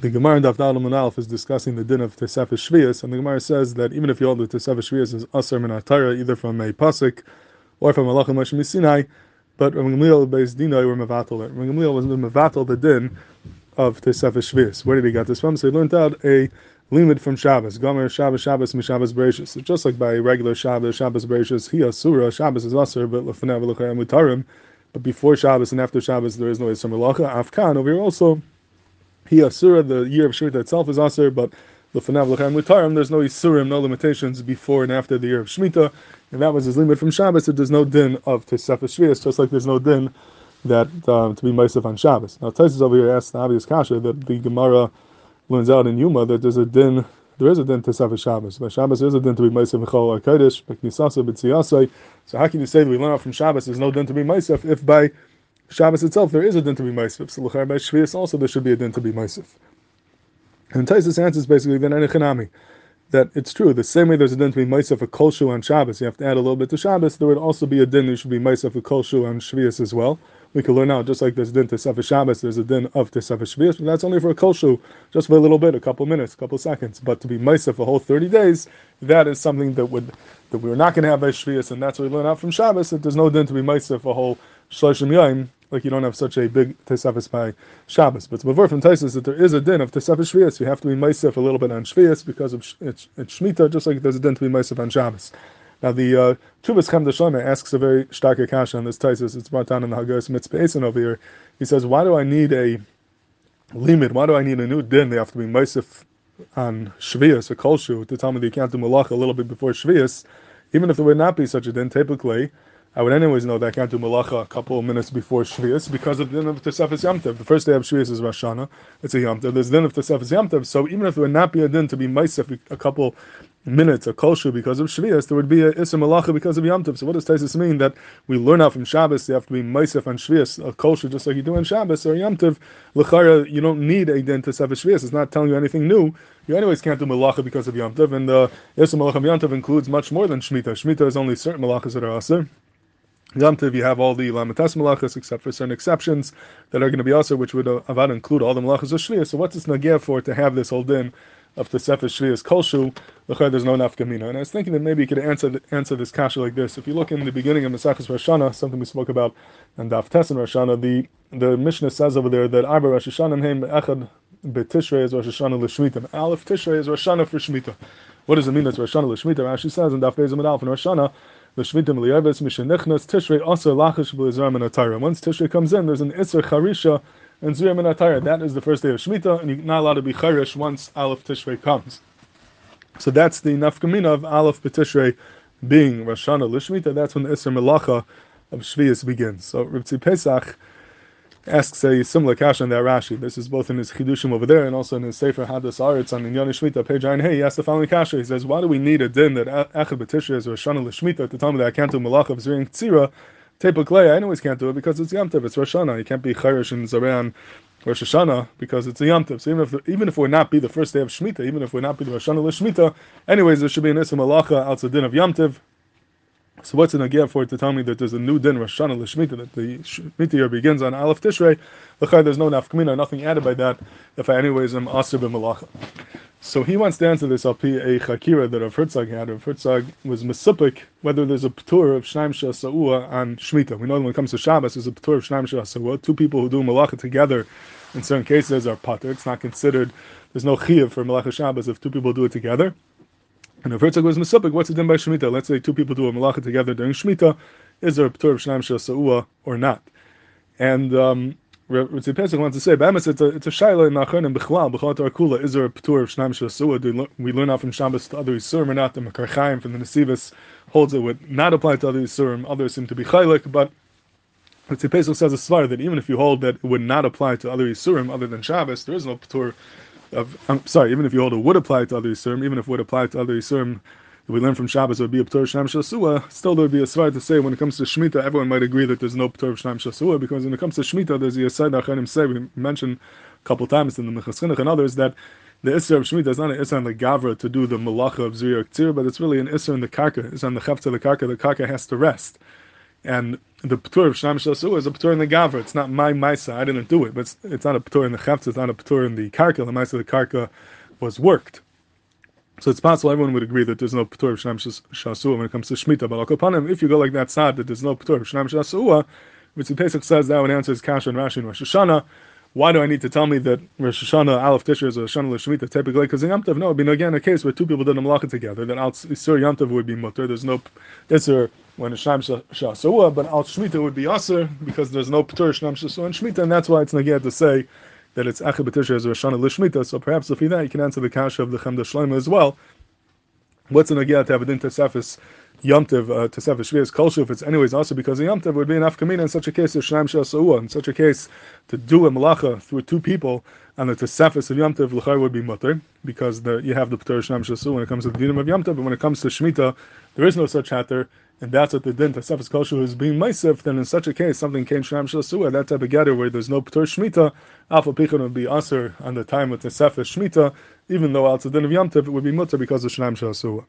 the Gemara in Daf Dalam Alf is discussing the din of Tesefes Shvius, and the Gemara says that even if you hold the Tesefes Shvius is Aser Min either from a Pasuk or from Malachim Moshe Sinai, but Ram Gamliel based Dino were Mavatal it. Ram Gamliel was Mavatal the din of Tesefes Shvius. Where did he get this from? So he learned out a limit from Shabbos. Gomer Shabbos Shabbos Mishabbos Bereshis. So just like by regular Shabbos Shabbos Bereshis, he Asura Shabbos is Aser, but Lechayam Mutarim. But before Shabbos and after Shabbos, there is no Yisra Malacha. Afkan over here also he Asura, the year of Shemitah itself is Asur, but Lefanav Lechem Mutarim, there's no Isurim, no limitations before and after the year of Shemitah, and that was his limit from Shabbos, so there's no din of Tesefes Shvias, just like there's no din that um, to be Meisef on Shabbos. Now Taisus over here asks the obvious kasha that the Gemara learns out in Yuma that there's a din, there is a din Tesefes Shabbos. By Shabbos there is a din to be Meisef Chol HaKodesh, Beknisasa, B'tziyasai. So how can you say that we learn out from Shabbos there's no din to be Meisef if by Shabbos itself, there is a din to be Maisif. So by Shvius also there should be a din to be Maisif. And Taisus answers basically then Enechanami. That it's true, the same way there's a din to be Maisif for Kolshu on Shabbos, you have to add a little bit to Shabbos, there would also be a din that should be Maisif for Kolshu on Shvius as well. We can learn out, just like there's a din to Sefer Shabbos, there's a din of to Sefer Shvius, but that's only for a Kolshu, just for a little bit, a couple minutes, a couple seconds. But to be Maisif a whole 30 days, that is something that would that we're not going to have by Shvius, and that's what we learn out from Shabbos, that there's no din to be Maisif a whole Shloshim Yom, like you don't have such a big Tesefes by Shabbos. But before from Taisus that there is a din of Tesefes Shvius, you have to be Meisef a little bit on Shvius because of it's, it's Shemitah, just like there's a din to be Meisef on Shabbos. Now the uh, Chuvas Chem asks a very stark kasha on this Taisus. It's brought down in the Haggaris Mitzvah over here. He says, why do I need a limit? Why do I need a new din? They have to be Meisef on Shvius or Kolshu to tell me that you can't do Malach a little bit before Shvius, even if there would not be such a din. Typically, I would anyways know that I can't do malacha a couple of minutes before Shvius because of the din of Tesefes Yamtev. The first day of Shvius is Rosh Hashanah. It's a Yamtev. There's din of Tesefes Yamtev. So even if there would not be a din to be Maisef a couple minutes, a kolshu because of Shvius, there would be a Issa Malacha because of Yamtev. So what does Taisus mean? That we learn out from Shabbos, you have to be Maisef on Shvius, a kolshu just like you do in Shabbos, or Yamtev. L'chara, you don't need a din to Tesefes Shvius. It's not telling you anything new. You anyways can't do Malacha because of Yamtev. And the Issa Malacha of Yamtev includes much more than Shemitah. Shemitah is only certain Malachas that are Aser. Yom you have all the Lamatas malachas, except for certain exceptions that are going to be also, which would uh, avad include all the malachas of Shliya. So what's this nagia for to have this whole din of the Sefer Shliya's Kolshu? There's no nafkamina. And I was thinking that maybe you could answer answer this kasha like this. If you look in the beginning of Maseches Rosh Hashanah, something we spoke about and Daf Tes and Rosh Hashanah, the, the Mishnah says over there that Arba Rosh Hashanah Heim Echad Betishrei is Rosh Hashanah L'Shmita. Aleph Tishrei is Rosh Hashanah for Shmita. What does it mean that's Rosh Hashanah L'Shmita? Rashi says in Daf Beis Amid in Rosh Hashanah, Tishrei Once tishrei comes in, there's an iser charisha and zir min That is the first day of shmita, and you're not allowed to be charish once aleph tishrei comes. So that's the nafkamina of aleph b'tishrei being Rosh Hashanah. That's when the iser melacha of shvius begins. So Ribtzi Pesach asks a similar question in that Rashi. This is both in his Chidushim over there and also in his Sefer Hadas Aretz on Inyan Shmita, page 9. Hey, he asks the following kasha. He says, Why do we need a din that Echad B'Tishra is Rosh Hashanah L'Shmita to tell me that I can't do Malach of Zirin Tzira? Tepuk I anyways can't do it because it's Yom Tov, it's Rosh Hashanah. You can't be Cherish and Zaran Rosh Hashanah because it's a Yom Tov. So even if even if would not be the first day of Shemitah, even if would not be the Rosh Hashanah anyways, there should be an Issa Malacha outside din of Yom Tov so what's an agir for it to tell me that there's a new din Rosh Hashanah that the shmita year begins on Aleph Tishrei? L'chai, there's no nafkamina, nothing added by that. If I anyways am aser b'malacha. So he wants to answer this al a chakira that Rav Herzog had. Rav Herzog was mesupik whether there's a ptur of shnaim sa'ua on shmita. We know when it comes to Shabbos, there's a ptur of shnaim sa'ua. Two people who do malacha together, in certain cases, are pater. It's not considered. There's no chiyuv for malacha Shabbos if two people do it together. And if Herzog was Mesupik, what's it done by Shemitah? Let's say two people do a malacha together during Shemitah. Is there a Ptur of Shnaim Sa'ua or not? And um, Ritzi wants to say, B'emes, it's a, it's a Shaila in Nachon and B'chlal, B'chal Kula, is there a Ptur of Shnaim Sa'ua? Do we learn out from Shabbos to other Yisurim or not? The Mekor Chaim from the Nesivas holds it would not apply to other Yisurim. Others seem to be Chaylik, but Ritzi Pesach says a svar that even if you hold that it would not apply to other Yisurim other than Shabbos, there is no Ptur of, I'm sorry, even if you hold it would apply to other Yisurim, even if it would apply to other Yisurim, we learn from Shabbos it would be a P'tor Shnam Shasua, still there would be a svar to say when it comes to Shemitah, everyone might agree that there's no P'tor Shnam Shasua, because when it comes to Shemitah, there's the Yisai Achanim say, we mentioned a couple times in the Minchas Chinuch and others, that the Isser of Shemitah is not an Isser on the Gavra to do the Malacha of Ktsir, but it's really an Isser in the Karka. It's on the Chefta of the Karka, the Karka has to rest. And the Ptur of Shnam Shasu is a Ptur in the Gavra. It's not my Maisa. I didn't do it, but it's, it's not a Ptur in the Chefts. It's not a Ptur in the Karka. The Maisa of the Karka was worked. So it's possible everyone would agree that there's no Ptur of Shnam Shasu when it comes to Shemitah. But him, if you go like that side, that there's no Ptur of Shnam Shasu, Ritzi Pesach says that one answers Kasha and Rashi and Rosh Hashanah. Why do I need to tell me that Rosh Hashanah, Aleph Tishr is a Hashanah L'Shmita typically? Because in Yom Tov, no, it would be again a case where two people did a malacha together, then Al Isur Yom would be mutter. There's no Isur when Shnam Shasua, but Al Shmita would be Asur because there's no Ptur Shnam Shasua and Shmita, and that's why it's Nagia to say that it's Echad B'Tishr as a Hashanah L'Shmita. So perhaps if you that, you can answer the Kasha of the Chemda Shloima as well. What's the Nagia to have a din Tesefis Yom Tov uh, to Sefer Shvias Kolshu, if it's anyways also because of Yom Tov, would be an Afkamina in such a case as Shnam Shasa'ua. In such a case, to do a malacha through two people and the Tesefis of Yom Tov, L'chai would be mutter, because the, you have the P'ter Shnam Shasa'ua when it comes to the Dinim of Yom Tov, but when it comes to Shemitah, there is no such hatter, and that's what the din Tesefis Kolshu is being Maisif, then in such a case, something came Shnam Shasa'ua, that type of gather where there's no P'ter Shemitah, Alpha Pichon would be Aser on the time of Tesefis Shemitah, even though outside the din of Yom Tov, it would be mutter because of Shnam Shasa'ua.